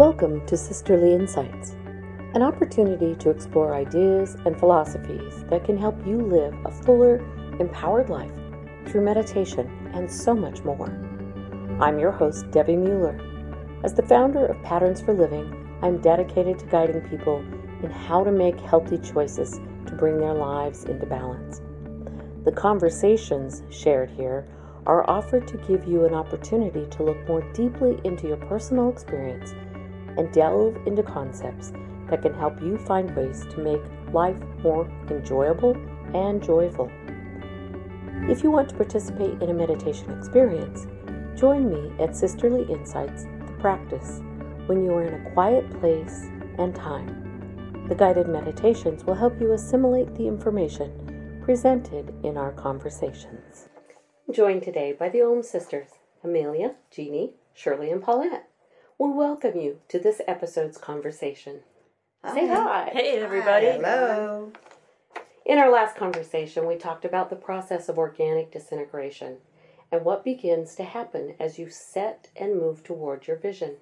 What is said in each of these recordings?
Welcome to Sisterly Insights, an opportunity to explore ideas and philosophies that can help you live a fuller, empowered life through meditation and so much more. I'm your host, Debbie Mueller. As the founder of Patterns for Living, I'm dedicated to guiding people in how to make healthy choices to bring their lives into balance. The conversations shared here are offered to give you an opportunity to look more deeply into your personal experience and delve into concepts that can help you find ways to make life more enjoyable and joyful. If you want to participate in a meditation experience, join me at Sisterly Insights, the practice, when you are in a quiet place and time. The guided meditations will help you assimilate the information presented in our conversations. I'm Joined today by the Om sisters, Amelia, Jeannie, Shirley, and Paulette. We welcome you to this episode's conversation. Say hi. Hey, everybody. Hello. In our last conversation, we talked about the process of organic disintegration and what begins to happen as you set and move toward your vision.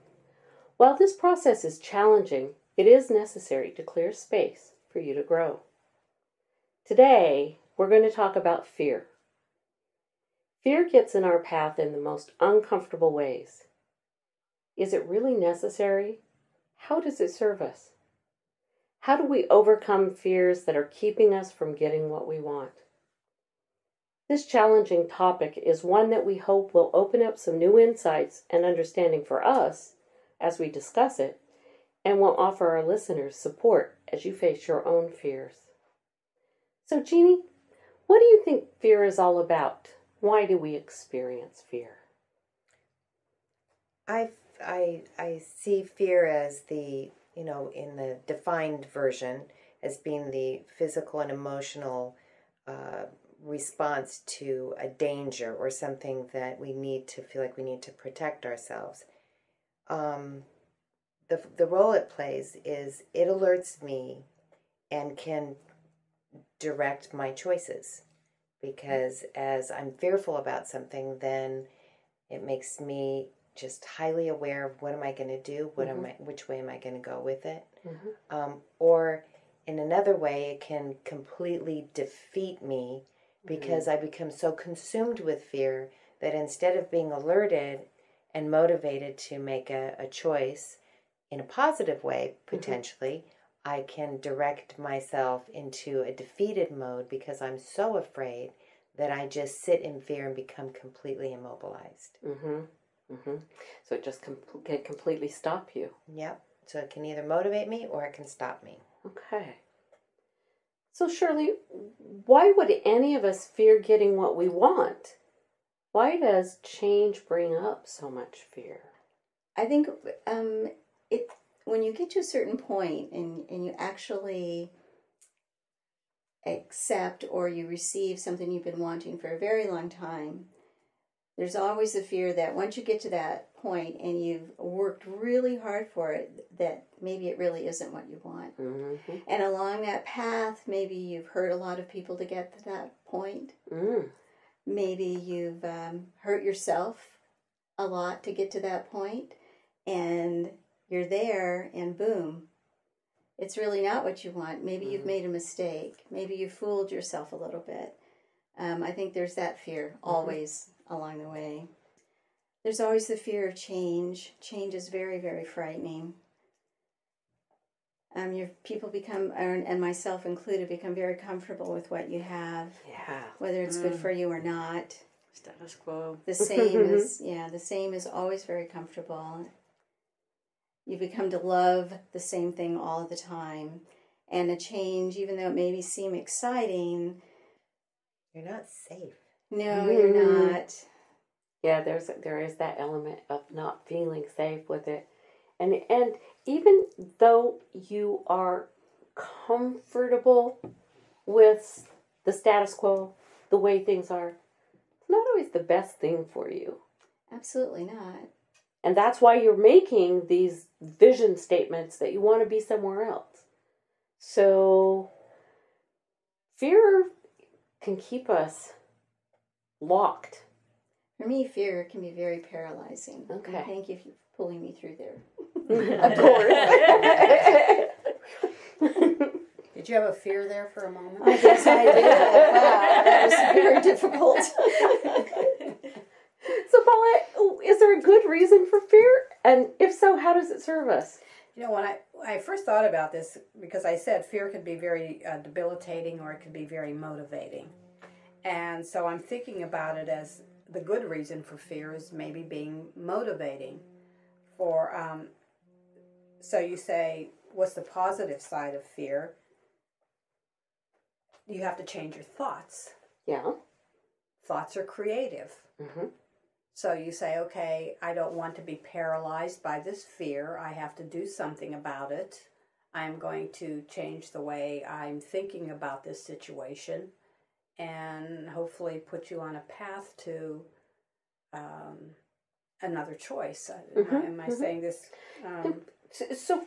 While this process is challenging, it is necessary to clear space for you to grow. Today, we're going to talk about fear. Fear gets in our path in the most uncomfortable ways. Is it really necessary? How does it serve us? How do we overcome fears that are keeping us from getting what we want? This challenging topic is one that we hope will open up some new insights and understanding for us as we discuss it, and will offer our listeners support as you face your own fears. So, Jeannie, what do you think fear is all about? Why do we experience fear? I, I, I see fear as the, you know, in the defined version, as being the physical and emotional uh, response to a danger or something that we need to feel like we need to protect ourselves. Um, the, the role it plays is it alerts me and can direct my choices because as I'm fearful about something, then it makes me just highly aware of what am I going to do, what Mhm. am I, which way am I going to go with it, Mhm. um, or in another way, it can completely defeat me because I become so consumed with fear that instead of being alerted and motivated to make a, a choice in a positive way, potentially, I can direct myself into a defeated mode because I'm so afraid that I just sit in fear and become completely immobilized. Mm-hmm. Mm-hmm. So it just com- can completely stop you. Yep. So it can either motivate me or it can stop me. Okay. So, Shirley, why would any of us fear getting what we want? Why does change bring up so much fear? I think um, it when you get to a certain point and, and you actually accept or you receive something you've been wanting for a very long time, there's always the fear that once you get to that point and you've worked really hard for it, that maybe it really isn't what you want. Mm-hmm. And along that path, maybe you've hurt a lot of people to get to that point. Mm. maybe you've um, hurt yourself a lot to get to that point and you're there and boom it's really not what you want maybe you've Mhm. made a mistake maybe you fooled yourself a little bit um, i think there's that fear always along the way there's always the fear of change change is very very frightening um, your people become and myself included become very comfortable with what you have Yeah. whether it's good for you or not. Status quo. The same is yeah, the same is always very comfortable. You become to love the same thing all the time. And a change, even though it maybe seem exciting, You're not safe. no, you're Mm. not. Yeah, there's there is that element of not feeling safe with it, and and even though you are comfortable with the status quo, the way things are, it's not always the best thing for you, Absolutely not. and that's why you're making these vision statements that you want to be somewhere else. So, fear can keep us locked. For me, fear can be very paralyzing. And Okay. Thank you for pulling me through there. of course. Did you have a fear there for a moment? I guess I did. Wow, that was very difficult. so, Paula, is there a good reason for fear? And if so, how does it serve us? You know, when I when I first thought about this, because I said fear could be very uh, debilitating or it could be very motivating, and so I'm thinking about it as the good reason for fear is maybe being motivating. For um, so you say, what's the positive side of fear? You have to change your thoughts. Yeah. Thoughts are creative. Mm-hmm. So you say, okay, I don't want to be paralyzed by this fear. I have to do something about it. I'm going to change the way I'm thinking about this situation and hopefully put you on a path to um, another choice. Am I, Mhm, am I mhm. saying this? Um, So, so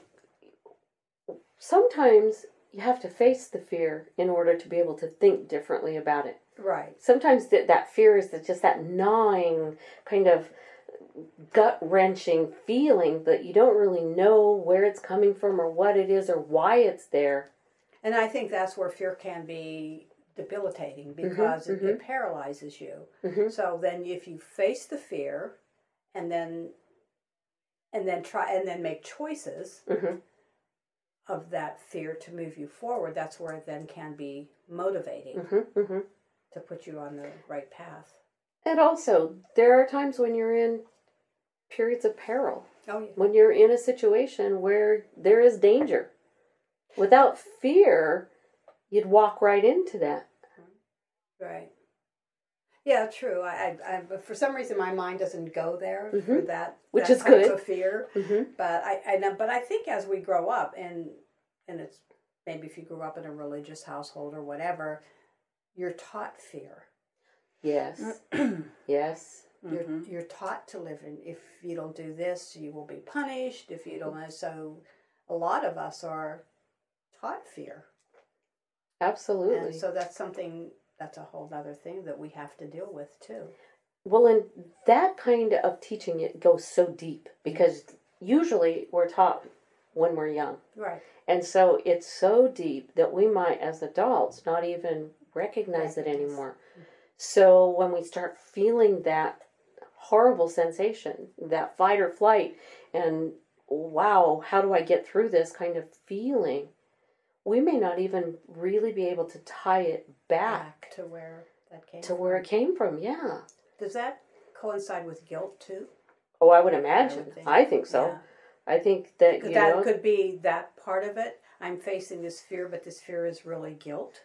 sometimes you have to face the fear in order to be able to think differently about it. right. Sometimes that that fear is that just that gnawing kind of gut wrenching feeling that you don't really know where it's coming from or what it is or why it's there. And I think that's where fear can be debilitating because It, it paralyzes you. Mhm. So then, if you face the fear, and then, and then try and then make choices Mhm. of that fear to move you forward, that's where it then can be motivating Mm-hmm, mm-hmm. to put you on the right path. And also, there are times when you're in periods of peril, Oh yeah. when you're in a situation where there is danger. Without fear, you'd walk right into that. Right. Yeah, true. I, I, I but for some reason my mind doesn't go there for Mhm. that, Which that is type good. of fear. Mm-hmm. But I, I know, but I think as we grow up, and and it's maybe if you grew up in a religious household or whatever, you're taught fear. Yes. yes. You're you're taught to live in. If you don't do this, you will be punished. If you don't, so a lot of us are taught fear, Absolutely. and so that's something that's a whole other thing that we have to deal with too. Well, and that kind of teaching it goes so deep because usually we're taught when we're young. Right. And so it's so deep that we might, as adults, not even recognize it Recognize. anymore. So when we start feeling that horrible sensation, that fight or flight, and wow, how do I get through this kind of feeling, we may not even really be able to tie it back to where that came to where it came from. Yeah. Does that coincide with guilt too? Oh, I would imagine. would think. I think so. Yeah. I think that that know. could be that part of it. I'm facing this fear, but this fear is really guilt.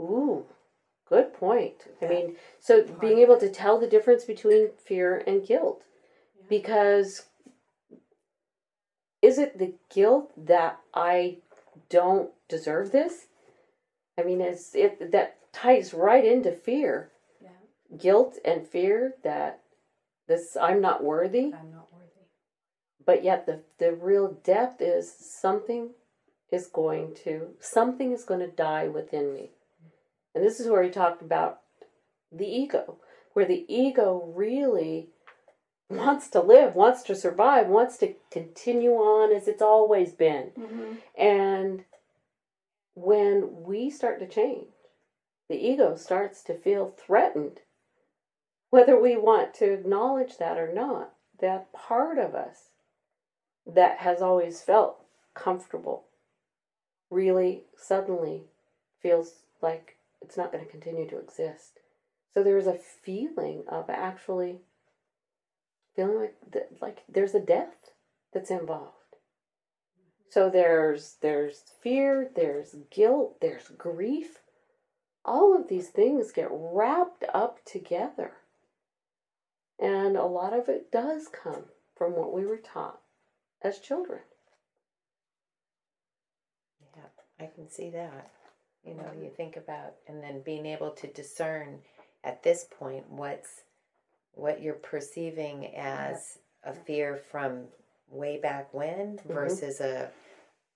Ooh, good point. I mean, so being able to tell the difference between fear and guilt, because is it the guilt that I don't deserve this? I mean, it's it that ties right into fear, Yeah. guilt and fear that this I'm not worthy. I'm not worthy. but yet the the real depth is something is going to something is going to die within me and this is where he talked about the ego where the ego really wants to live wants to survive wants to continue on as it's always been mm-hmm. and when we start to change the ego starts to feel threatened whether we want to acknowledge that or not that part of us that has always felt comfortable really suddenly feels like it's not going to continue to exist. So there's a feeling of actually feeling like like there's a death that's involved. So there's there's fear, there's guilt, there's grief. All of these things get wrapped up together. And a lot of it does come from what we were taught as children. Yeah, I can see that. You know, you mm-hmm. think about and then being able to discern at this point what's what you're perceiving as a fear from way back when versus a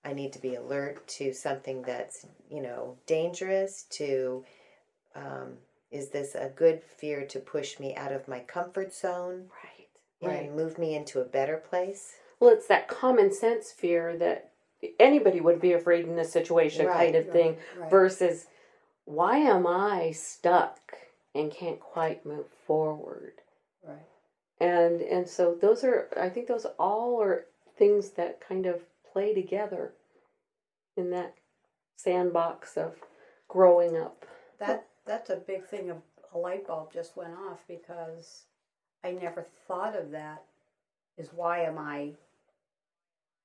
I need to be alert to something that's, you know, dangerous to um, is this a good fear to push me out of my comfort zone Right. and move me into a better place? Well, it's that common sense fear that anybody would be afraid in this situation Right, kind of thing right. versus why am I stuck and can't quite move forward? Right. And and so those are I think those all are things that kind of play together in that sandbox of growing up. That that's a big thing. Of a light bulb just went off because I never thought of that. Is why am I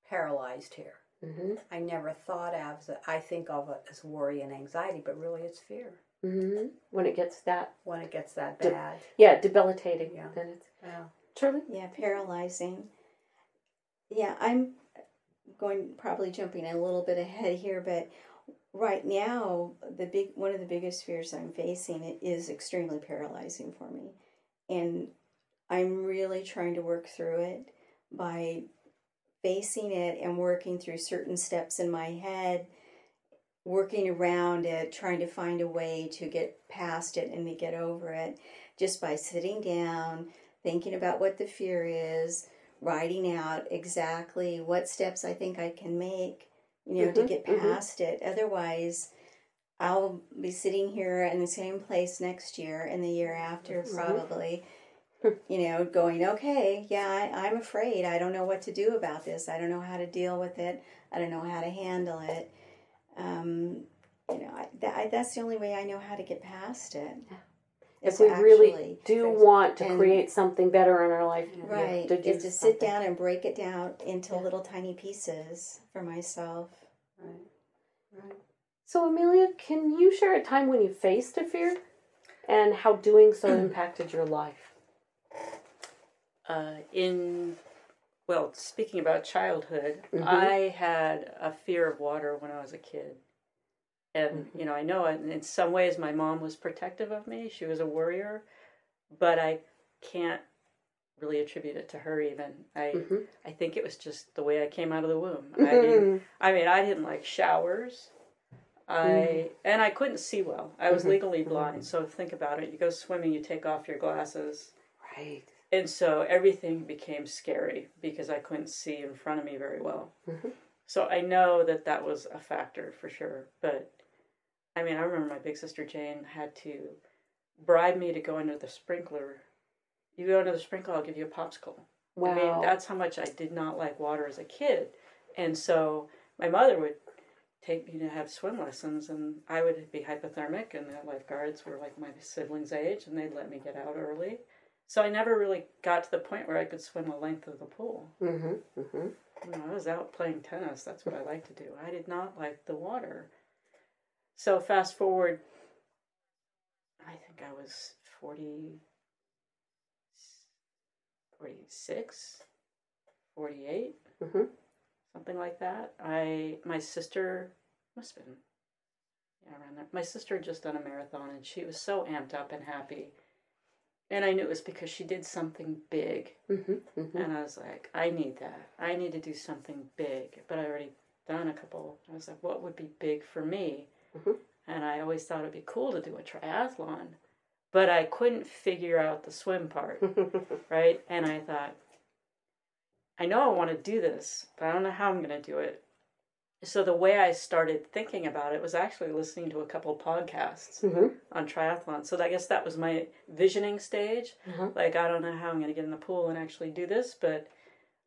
paralyzed here? hmm I never thought of it. I think of it as worry and anxiety, but really it's fear hmm When it gets that when it gets that De- bad. yeah debilitating, Yeah. then it's Yeah. Truly? Yeah, paralyzing. Yeah, I'm going probably jumping a little bit ahead here, but right now the big one of the biggest fears I'm facing it is extremely paralyzing for me. And I'm really trying to work through it by facing it and working through certain steps in my head, working around it, trying to find a way to get past it and to get over it just by sitting down, thinking about what the fear is, writing out exactly what steps I think I can make, you know, to Mhm, get mhm. past it. Otherwise, I'll be sitting here in the same place next year and the year after, Mhm. probably, you know, going, okay, yeah, I, I'm afraid. I don't know what to do about this. I don't know how to deal with it. I don't know how to handle it. Um, you know, I, that, I, that's the only way I know how to get past it. If is we really do want to create something better in our life, Right. to do is to sit something. down and break it down into Yeah. little tiny pieces for myself. Right. Right. So, Amelia, can you share a time when you faced a fear and how doing so impacted your life? uh, in well speaking about childhood Mhm. i had a fear of water when i was a kid and Mm-hmm. you know i know in in some ways my mom was protective of me she was a worrier but i can't really attribute it to her even i Mhm. i think it was just the way i came out of the womb i mean i mean i didn't like showers I and I couldn't see well. I was Mhm. legally blind, so think about it. You go swimming, you take off your glasses, Right. and so everything became scary because I couldn't see in front of me very well. So I know that that was a factor for sure. But I mean, I remember my big sister Jane had to bribe me to go into the sprinkler. You go into the sprinkler, I'll give you a popsicle. Wow. I mean, that's how much I did not like water as a kid. And so my mother would take me to have swim lessons, and I would be hypothermic, and the lifeguards were like my siblings' age, and they'd let me get out early. So I never really got to the point where I could swim the length of the pool. mm-hmm. Mm-hmm. You know, I was out playing tennis. That's what I like to do. I did not like the water. So fast forward, I think I was 40, 46, 48, Mhm. something like that. I my sister must have been yeah around there. My sister had just done a marathon and she was so amped up and happy. And I knew it was because she did something big. Mm-hmm. Mm-hmm. And I was like, I need that. I need to do something big. But I already done a couple. I was like, what would be big for me? Mhm. And I always thought it'd be cool to do a triathlon. But I couldn't figure out the swim part, right? And I thought, I know I want to do this, but I don't know how I'm going to do it. So the way I started thinking about it was actually listening to a couple podcasts mm-hmm. on triathlon. So I guess that was my visioning stage. Mhm. Like I don't know how I'm going to get in the pool and actually do this, but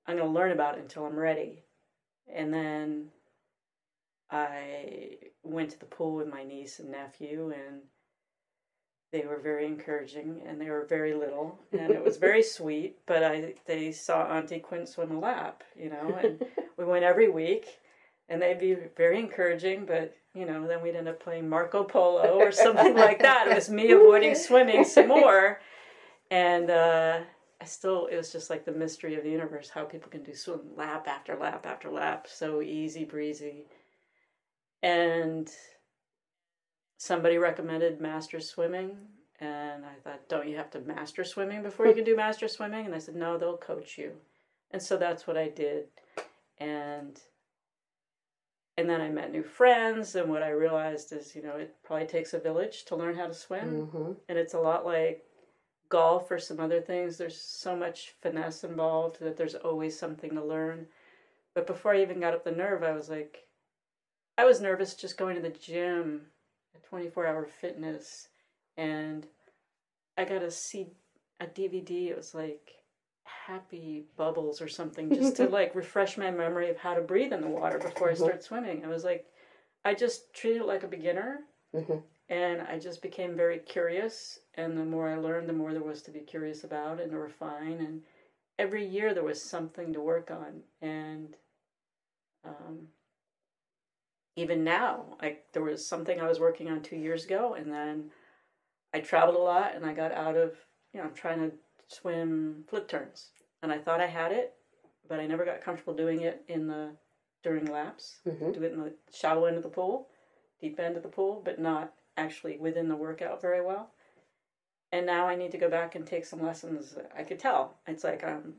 I'm going to learn about it until I'm ready. And then I went to the pool with my niece and nephew and they were very encouraging and they were very little and it was very sweet, but I they saw Auntie Quinn swim a lap, you know, and we went every week and they'd be very encouraging, but you know, then we'd end up playing Marco Polo or something like that. It was me avoiding swimming some more. And uh, I still, it was just like the mystery of the universe how people can do swim lap after lap after lap, so easy breezy. And somebody recommended master swimming. And I thought, don't you have to master swimming before you can do master swimming? And I said, no, they'll coach you. And so that's what I did. And and then I met new friends, and what I realized is, you know, it probably takes a village to learn how to swim, Mm-hmm. and it's a lot like golf or some other things, there's so much finesse involved that there's always something to learn. But before I even got up the nerve, I was like, I was nervous just going to the gym, a 24 hour fitness, and I got a C, a DVD. It was like happy bubbles or something, just to like refresh my memory of how to breathe in the water before I start swimming. I was like, I just treated it like a beginner, Mhm. and I just became very curious. And the more I learned, the more there was to be curious about and to refine. And every year there was something to work on, and um, even now, like there was something I was working on two years ago, and then I traveled a lot, and I got out of you know trying to swim flip turns, and I thought I had it, but I never got comfortable doing it in the during laps. Mhm. Do it in the shallow end of the pool, deep end of the pool, but not actually within the workout very well. And now I need to go back and take some lessons. I could tell it's like um,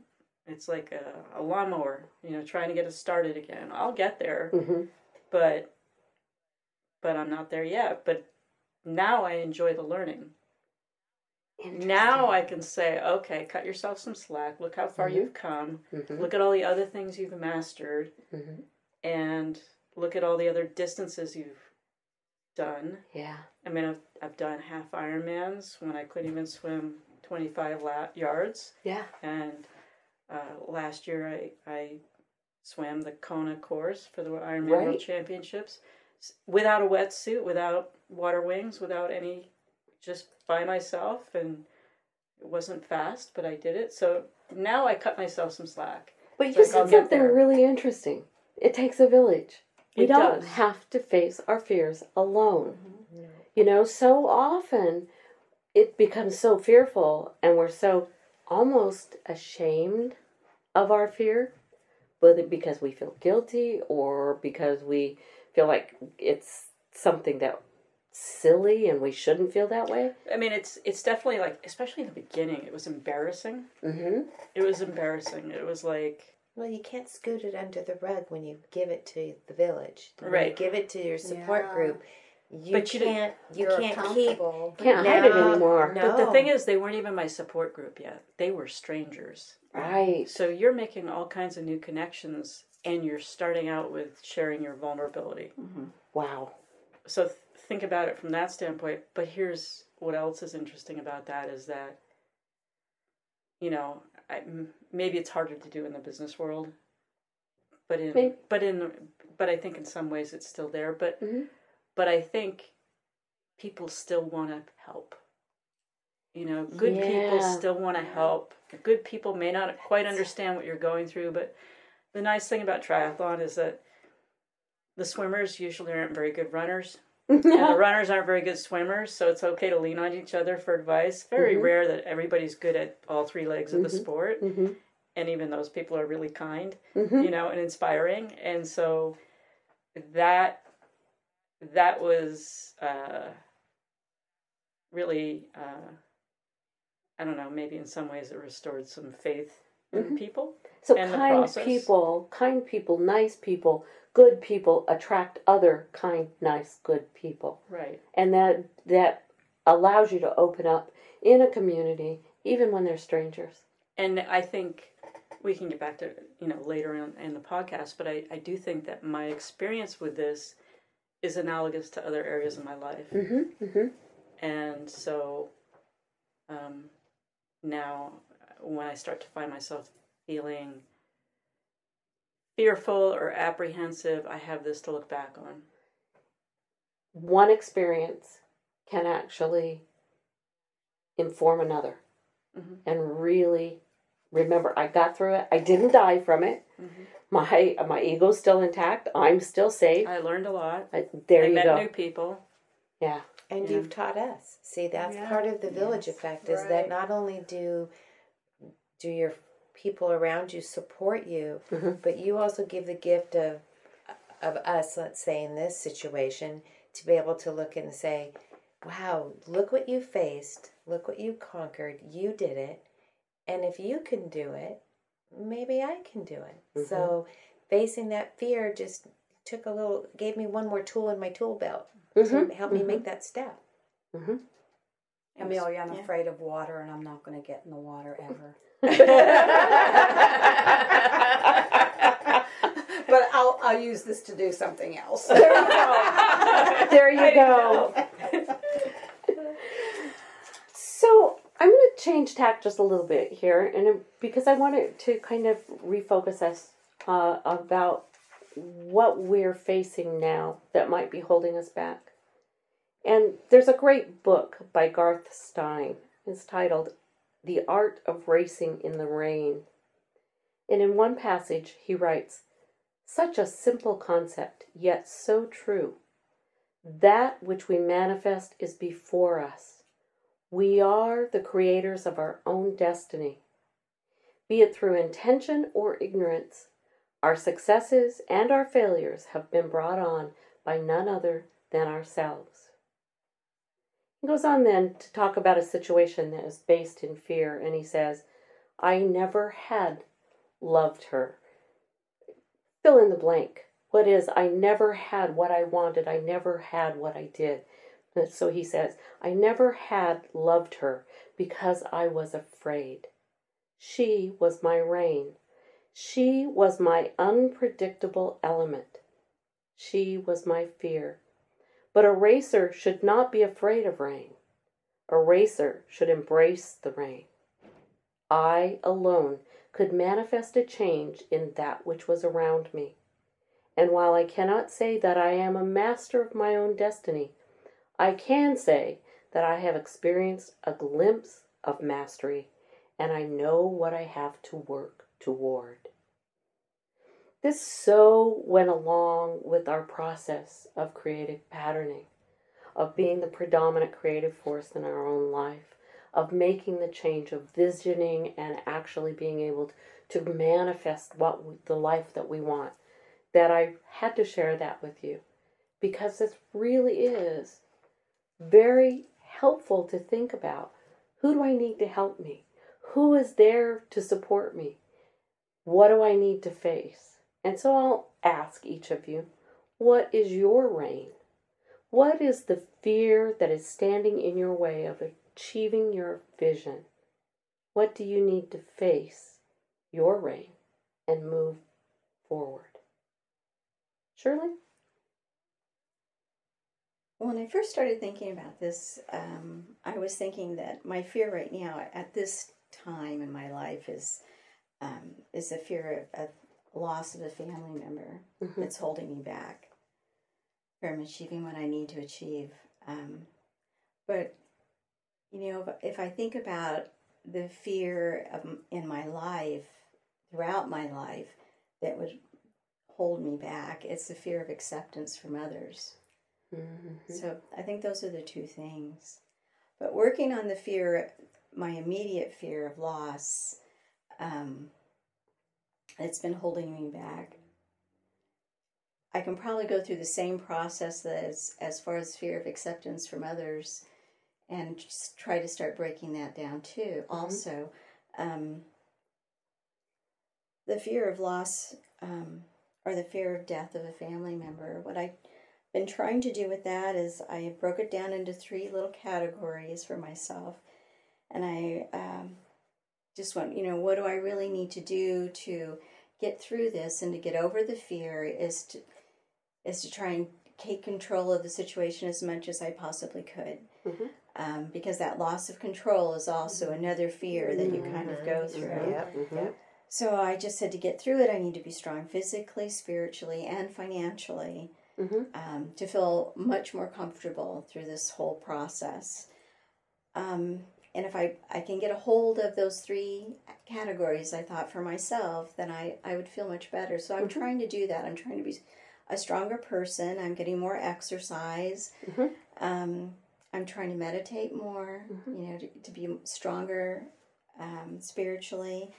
it's like a, a lawnmower, you know, trying to get it started again. I'll get there, Mhm. But but I'm not there yet. But now I enjoy the learning. Now I can say, okay, cut yourself some slack. Look how far Mhm. you've come. Mhm. Look at all the other things you've mastered, Mhm. and look at all the other distances you've done. Yeah. I mean, I've, I've done half Ironmans when I couldn't even swim 25 la- yards. Yeah. And uh, last year I, I swam the Kona course for the Ironman Right. World Championships without a wetsuit, without water wings, without any, just by myself. And it wasn't fast, but I did it. So now I cut myself some slack. But you like, I'll said something really interesting. It takes a village. We It don't does. have to face our fears alone. Mm-hmm. You know, so often it becomes so fearful and we're so almost ashamed of our fear, whether because we feel guilty or because we feel like it's something that silly and we shouldn't feel that way. I mean, it's it's definitely like, especially in the beginning, it was embarrassing. Mm-hmm. It was embarrassing. It was like, Well, you can't scoot it under the rug when you give it to the village. When you Right. give it to your support Yeah. group. You But you can't. You can't keep. Can't hide it anymore. No. but the thing is, they weren't even my support group yet. They were strangers. Right. So you're making all kinds of new connections, and you're starting out with sharing your vulnerability. Wow. So th- think about it from that standpoint. But here's what else is interesting about that is that, you know, I, m- maybe it's harder to do in the business world, but in Maybe. but in but I think in some ways it's still there. But Mhm. but I think people still want to help. You know, good people still want to help. Good people may not quite understand what you're going through, but the nice thing about triathlon is that the swimmers usually aren't very good runners. And the runners aren't very good swimmers, so it's okay to lean on each other for advice. Very Mhm. rare that everybody's good at all three legs of the Mhm. sport, Mm-hmm. and even those people are really kind Mm-hmm. you know, and inspiring. And so that that was uh, really, uh, I don't know, maybe in some ways it restored some faith in Mhm. people. So and kind people, kind people, nice people, good people attract other kind, nice, good people. Right. And that that allows you to open up in a community even when they're strangers. And I think we can get back to, you know, later in, in the podcast, but I, I do think that my experience with this is analogous to other areas of my life. Mm-hmm. Mm-hmm. And so um, now, when I start to find myself feeling fearful or apprehensive, I have this to look back on. One experience can actually inform another. Mhm. And really remember I got through it. I didn't die from it. Mhm. My my ego's still intact. I'm still safe. I learned a lot. I, there I you met go. new people. Yeah. And Yeah. you've taught us. See, that's Yeah. part of the village Yes, effect is that not only do do your people around you support you, Mhm. but you also give the gift of of us, let's say in this situation, to be able to look and say, "Wow, look what you faced. Look what you conquered. You did it. And if you can do it, maybe I can do it." Mhm. So, facing that fear just took a little gave me one more tool in my tool belt Mhm. to help me Mhm. make that step. Mm-hmm. Amelia, I'm Yeah. afraid of water and I'm not going to get in the water ever. but I'll, I'll use this to do something else. There you go. So I'm going to change tack just a little bit here, and it- because I wanted to kind of refocus us uh, about what we're facing now that might be holding us back. And there's a great book by Garth Stein. It's titled The Art of Racing in the Rain. And in one passage, he writes, Such a simple concept, yet so true. That which we manifest is before us. We are the creators of our own destiny. Be it through intention or ignorance, our successes and our failures have been brought on by none other than ourselves. He goes on then to talk about a situation that is based in fear, and he says, I never had loved her. Fill in the blank. What is, I never had what I wanted, I never had what I did. So he says, I never had loved her because I was afraid. She was my rain. She was my unpredictable element. She was my fear. But a racer should not be afraid of rain. A racer should embrace the rain. I alone could manifest a change in that which was around me. And while I cannot say that I am a master of my own destiny, I can say that I have experienced a glimpse of mastery and I know what I have to work toward. This so went along with our process of creative patterning, of being the predominant creative force in our own life, of making the change, of visioning and actually being able to manifest what the life that we want. That I had to share that with you because this really is very helpful to think about. Who do I need to help me? Who is there to support me? What do I need to face? And so I'll ask each of you, what is your rain? What is the fear that is standing in your way of achieving your vision? What do you need to face your rain and move forward? Shirley? When I first started thinking about this, um, I was thinking that my fear right now, at this time in my life, is um, is a fear of, of loss of a family member Mhm. that's holding me back from achieving what I need to achieve. Um, but you know, if, if I think about the fear of in my life throughout my life that would hold me back, it's the fear of acceptance from others. Mm-hmm. So I think those are the two things. But working on the fear, my immediate fear of loss, um, it's been holding me back. I can probably go through the same process as as far as fear of acceptance from others, and just try to start breaking that down too. Also, um, the fear of loss um, or the fear of death of a family member. What I've been trying to do with that is I broke it down into three little categories for myself, and I um, just went, you know, what do I really need to do to get through this and to get over the fear is to is to try and take control of the situation as much as I possibly could. Mhm. Um, because that loss of control is also another fear that you kind of go through. Yep, Mhm. yep. So I just said to get through it, I need to be strong physically, spiritually, and financially Mhm. um, to feel much more comfortable through this whole process. Um, and if I, I can get a hold of those three categories, I thought for myself, then I, I would feel much better. So I'm trying to do that. I'm trying to be a stronger person. I'm getting more exercise. Mhm. Um, I'm trying to meditate more, you know, to, to be stronger um, spiritually.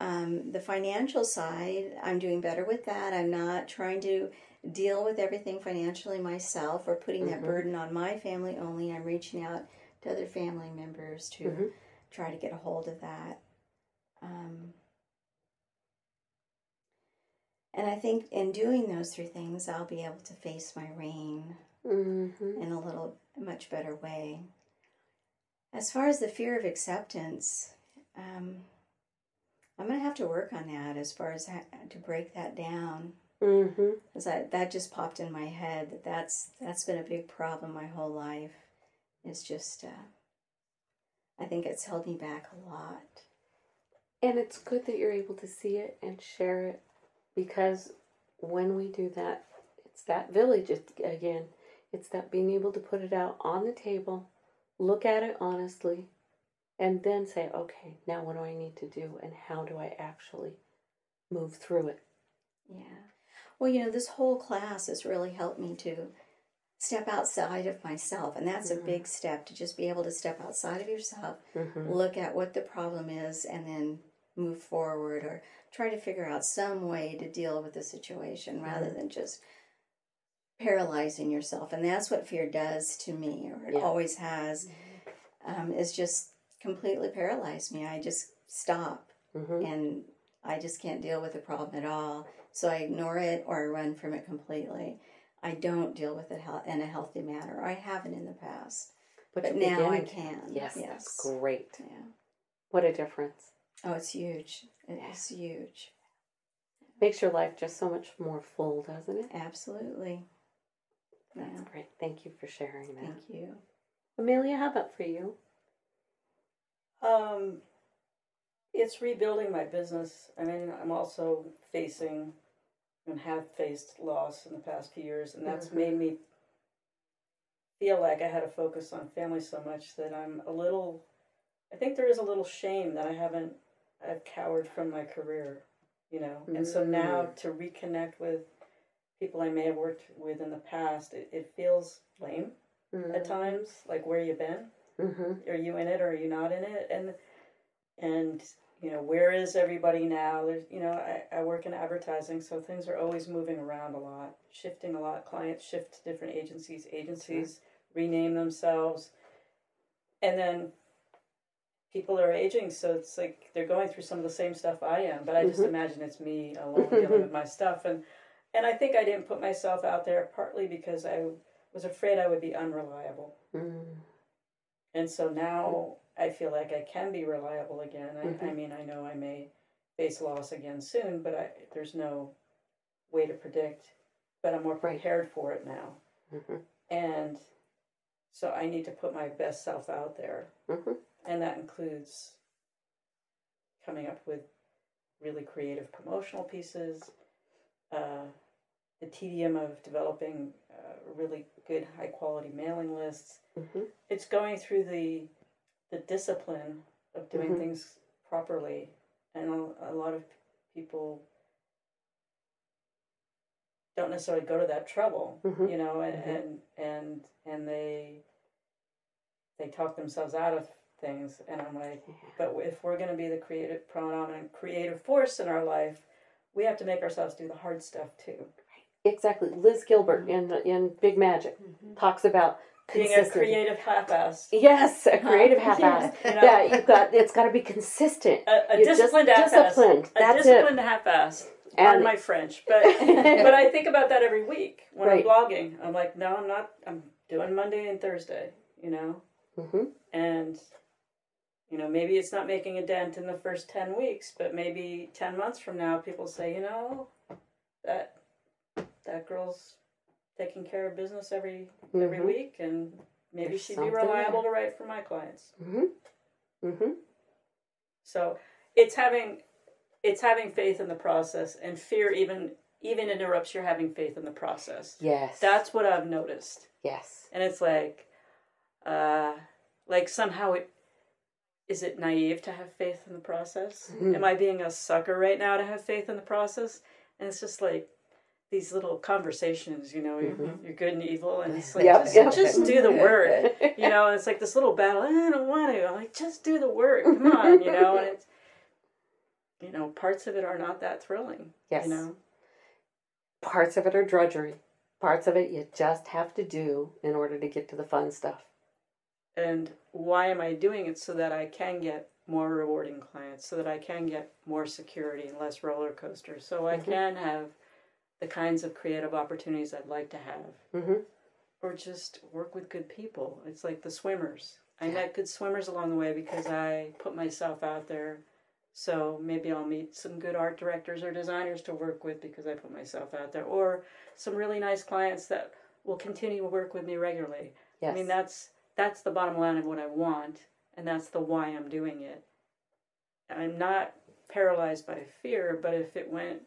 Um, the financial side, I'm doing better with that. I'm not trying to deal with everything financially myself or putting that burden on my family only. I'm reaching out to other family members to Mhm. try to get a hold of that. Um, and I think in doing those three things, I'll be able to face my rain Mhm. in a little much better way. as far as the fear of acceptance, um, I'm going to have to work on that as far as ha- to break that down. Mm-hmm. Because that, that just popped in my head that that's, that's been a big problem my whole life. It's just, uh, I think it's held me back a lot. And it's good that you're able to see it and share it because when we do that, it's that village again. It's that being able to put it out on the table, look at it honestly, and then say, okay, now what do I need to do and how do I actually move through it? Yeah. Well, you know, this whole class has really helped me to step outside of myself. And that's a big step to just be able to step outside of yourself, Mm-hmm. look at what the problem is, and then move forward or try to figure out some way to deal with the situation rather than just paralyzing yourself. And that's what fear does to me, or it Yeah. always has, um, is just completely paralyze me. I just stop Mm-hmm. and I just can't deal with the problem at all. So I ignore it or I run from it completely. I don't deal with it in a healthy manner. I haven't in the past, but, you're now I can. Yes, yes, that's great. Yeah. What a difference. Oh, it's huge. It is huge. Makes your life just so much more full, doesn't it? Absolutely. That's Yeah. great. Thank you for sharing that. Thank you. Amelia, how about for you? Um, it's rebuilding my business. I mean, I'm also facing and have faced loss in the past few years, and that's Mhm. made me feel like I had to focus on family so much that I'm a little. I think there is a little shame that I haven't. I've cowered from my career, you know, and so now to reconnect with people I may have worked with in the past, it, it feels lame at times. Like where you been? Mm-hmm. are you in it or are you not in it and and you know where is everybody now? There's you know I, I work in advertising so things are always moving around a lot shifting a lot. Clients shift to different agencies. Agencies rename themselves. And then people are aging so it's like they're going through some of the same stuff i am but i just Mhm. imagine it's me alone dealing with my stuff. And and i think i didn't put myself out there partly because i was afraid i would be unreliable. Mm. and so now I feel like I can be reliable again. I, I Mhm. mean, I know I may face loss again soon, but I, there's no way to predict. But I'm more prepared for it now. Mm-hmm. And so I need to put my best self out there. Mm-hmm. And that includes coming up with really creative promotional pieces, uh, the tedium of developing uh, really good, high quality mailing lists Mm-hmm. it's going through the the discipline of doing Mhm. things properly and a, a lot of people don't necessarily go to that trouble Mhm. you know and, Mhm. and and and they they talk themselves out of things and i'm like but if we're going to be the creative predominant creative force in our life we have to make ourselves do the hard stuff too Exactly. Liz Gilbert in in Big Magic talks about being a creative half-ass Yes, a creative half-ass. You know? Yeah, you've got it's got to be consistent. a, a You're just disciplined half-ass. disciplined. A That's it. disciplined half-ass. Pardon And- my French, but but I think about that every week when Right. I'm blogging. I'm like, no, I'm not. I'm doing Monday and Thursday. You know, hmm and you know maybe it's not making a dent in the first ten weeks, but maybe ten months from now, people say, you know, that that girl's taking care of business every every Mhm. week, and maybe There's she'd be reliable there. to write for my clients. Mm-hmm. Mm-hmm. So it's having it's having faith in the process, and fear even even interrupts your having faith in the process. Yes. That's what I've noticed, yes. and it's like, uh, like somehow it is it naive to have faith in the process? Mhm. Am I being a sucker right now to have faith in the process? And it's just like these little conversations, you know, you're, Mhm. you're good and evil, and it's like Yep, just, yep. just do the work you know, it's like this little battle. I don't want to. I'm like, just do the work. Come on, you know. And it's, you know, parts of it are not that thrilling. Yes. You know, Parts of it are drudgery. Parts of it you just have to do in order to get to the fun stuff. and why am I doing it so that I can get more rewarding clients, so that I can get more security and less roller coasters, so I Mhm. can have the kinds of creative opportunities I'd like to have, hmm or just work with good people. It's like the swimmers. I met good swimmers along the way because I put myself out there. So maybe I'll meet some good art directors or designers to work with because I put myself out there, or some really nice clients that will continue to work with me regularly. Yes. I mean that's that's the bottom line of what I want, and that's the why I'm doing it. I'm not paralyzed by fear, but if it went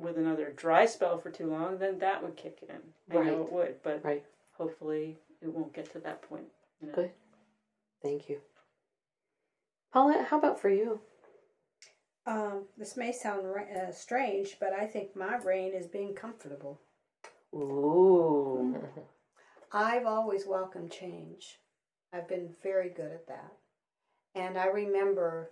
with another dry spell for too long, then that would kick in. I know it would, but Right. hopefully it won't get to that point. you know. Good. Thank you. Paulette, how about for you? Um, this may sound uh, strange, but I think my brain is being comfortable. Ooh. I've always welcomed change. I've been very good at that. And I remember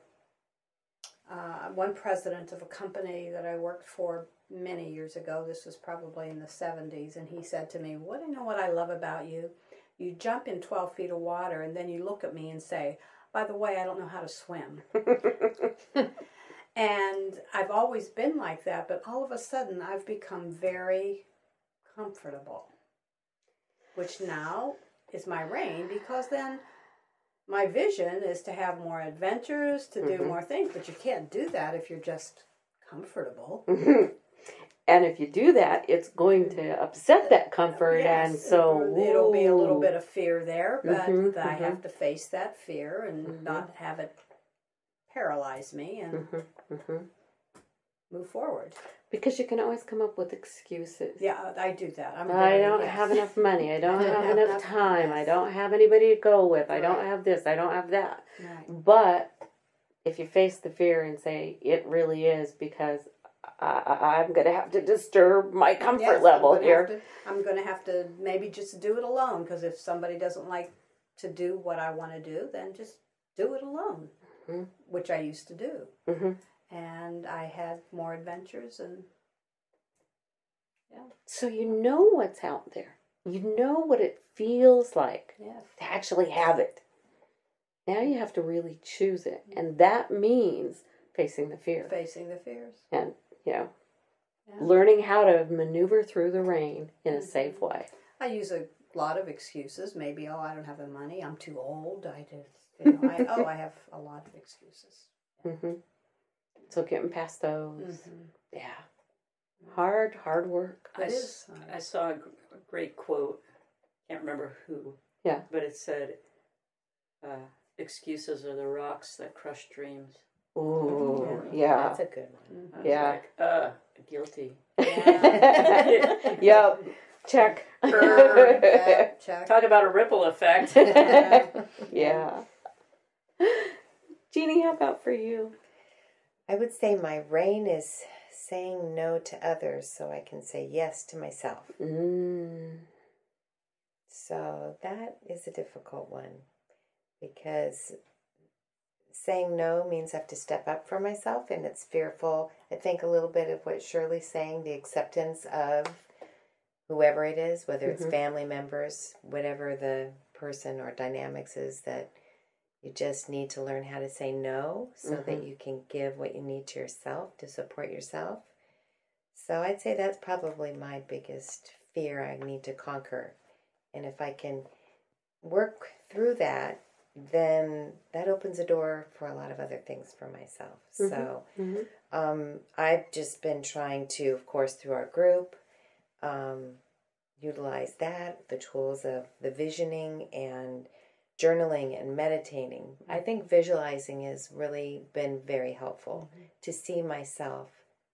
uh, one president of a company that I worked for many years ago, this was probably in the 70s, and he said to me, What do you know what I love about you? You jump in 12 feet of water, and then you look at me and say, By the way, I don't know how to swim. and I've always been like that, but all of a sudden I've become very comfortable which now is my rain because then my vision is to have more adventures, to do Mhm. more things, but you can't do that if you're just comfortable. and if you do that, it's going to upset that comfort, and so it'll, it'll be a little bit of fear there, but Mhm, I mhm. have to face that fear and Mhm. not have it paralyze me and. Move forward. Because you can always come up with excuses. Yeah, I do that. I'm I don't yes. have enough money. I don't I don't have, have enough enough- time. I don't have anybody to go with. I don't have this. I don't have that. Right. But if you face the fear and say it really is because I, I, I'm going to have to disturb my comfort Yes, level I'm here. to- I'm going to have to maybe just do it alone because if somebody doesn't like to do what I want to do, then just do it alone, Mhm. which I used to do. hmm And I had more adventures and yeah. So you know what's out there. You know what it feels like yes, to actually have it. Now you have to really choose it, and that means facing the fear facing the fears. and you know Yeah. learning how to maneuver through the rain in a safe way. I use a lot of excuses. Maybe oh, I don't have the money. I'm too old. I just you know. I, oh, I have a lot of excuses. hmm So getting past those, Mhm. yeah, hard, hard work. I is. I saw a, great quote. Can't remember who. Yeah. But it said, uh, "Excuses are the rocks that crush dreams." Ooh, yeah, That's a good one. I was Yeah. Like, uh, guilty. yep. Check. Yeah, check. Talk about a ripple effect. yeah. Jeannie, how about for you? I would say my rain is saying no to others so I can say yes to myself. Mm. So that is a difficult one because saying no means I have to step up for myself and it's fearful. I think a little bit of what Shirley's saying, the acceptance of whoever it is, whether it's Mhm. family members, whatever the person or dynamics is, that you just need to learn how to say no so that you can give what you need to yourself to support yourself. So I'd say that's probably my biggest fear I need to conquer. And if I can work through that, then that opens a door for a lot of other things for myself. So Mhm. um, I've just been trying to, of course, through our group, um, utilize that, the tools of the visioning and journaling and meditating. I think visualizing has really been very helpful to see myself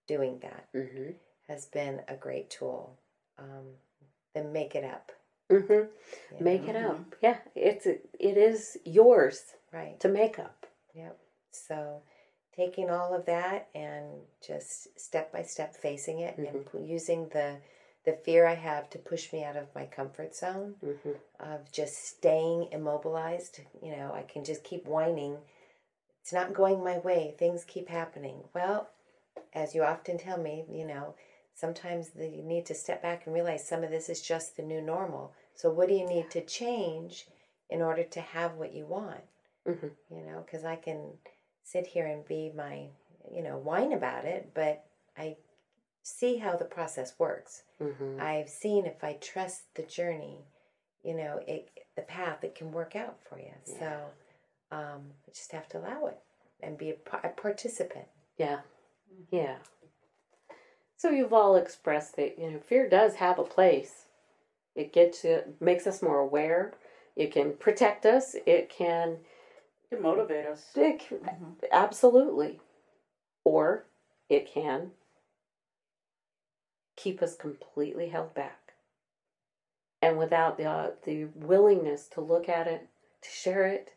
doing that Mm-hmm. has been a great tool. Um, then make it up. Mm-hmm. you Make know? it up. Yeah, it's it is yours right. to make up. Yep. So taking all of that and just step by step facing it and using the the fear I have to push me out of my comfort zone Mm-hmm. of just staying immobilized. You know, I can just keep whining. It's not going my way. Things keep happening. Well, as you often tell me, you know, sometimes the, you need to step back and realize some of this is just the new normal. So, what do you need to change in order to have what you want? Mhm. You know, because I can sit here and be my, you know, whine about it, but I see how the process works. Mm-hmm. I've seen if I trust the journey, you know, it the path it can work out for you. Yeah. So um, you just have to allow it and be a, a participant. Yeah. Yeah. So you've all expressed that, you know, fear does have a place. It gets it makes us more aware. It can protect us. It can It motivate us. it, c- absolutely. Or it can keep us completely held back. And without the uh, the willingness to look at it, to share it,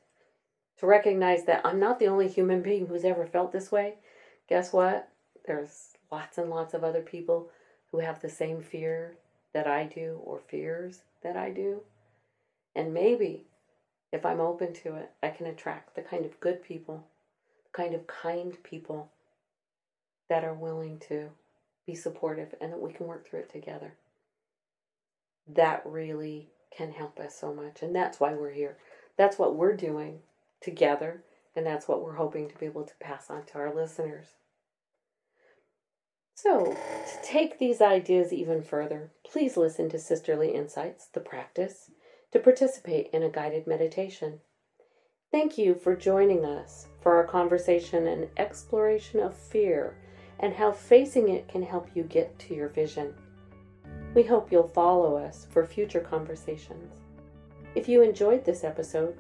to recognize that I'm not the only human being who's ever felt this way. Guess what? There's lots and lots of other people who have the same fear that I do or fears that I do. And maybe if I'm open to it, I can attract the kind of good people, the kind of kind people that are willing to be supportive and that we can work through it together. That really can help us so much. And that's why we're here. That's what we're doing together. And that's what we're hoping to be able to pass on to our listeners. So, to take these ideas even further, please listen to Sisterly Insights, the practice, to participate in a guided meditation. Thank you for joining us for our conversation and exploration of fear and how facing it can help you get to your vision. We hope you'll follow us for future conversations. If you enjoyed this episode,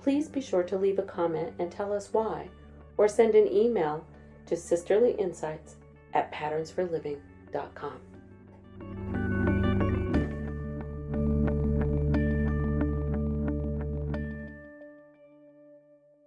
please be sure to leave a comment and tell us why, or send an email to sisterlyinsights at patternsforliving.com.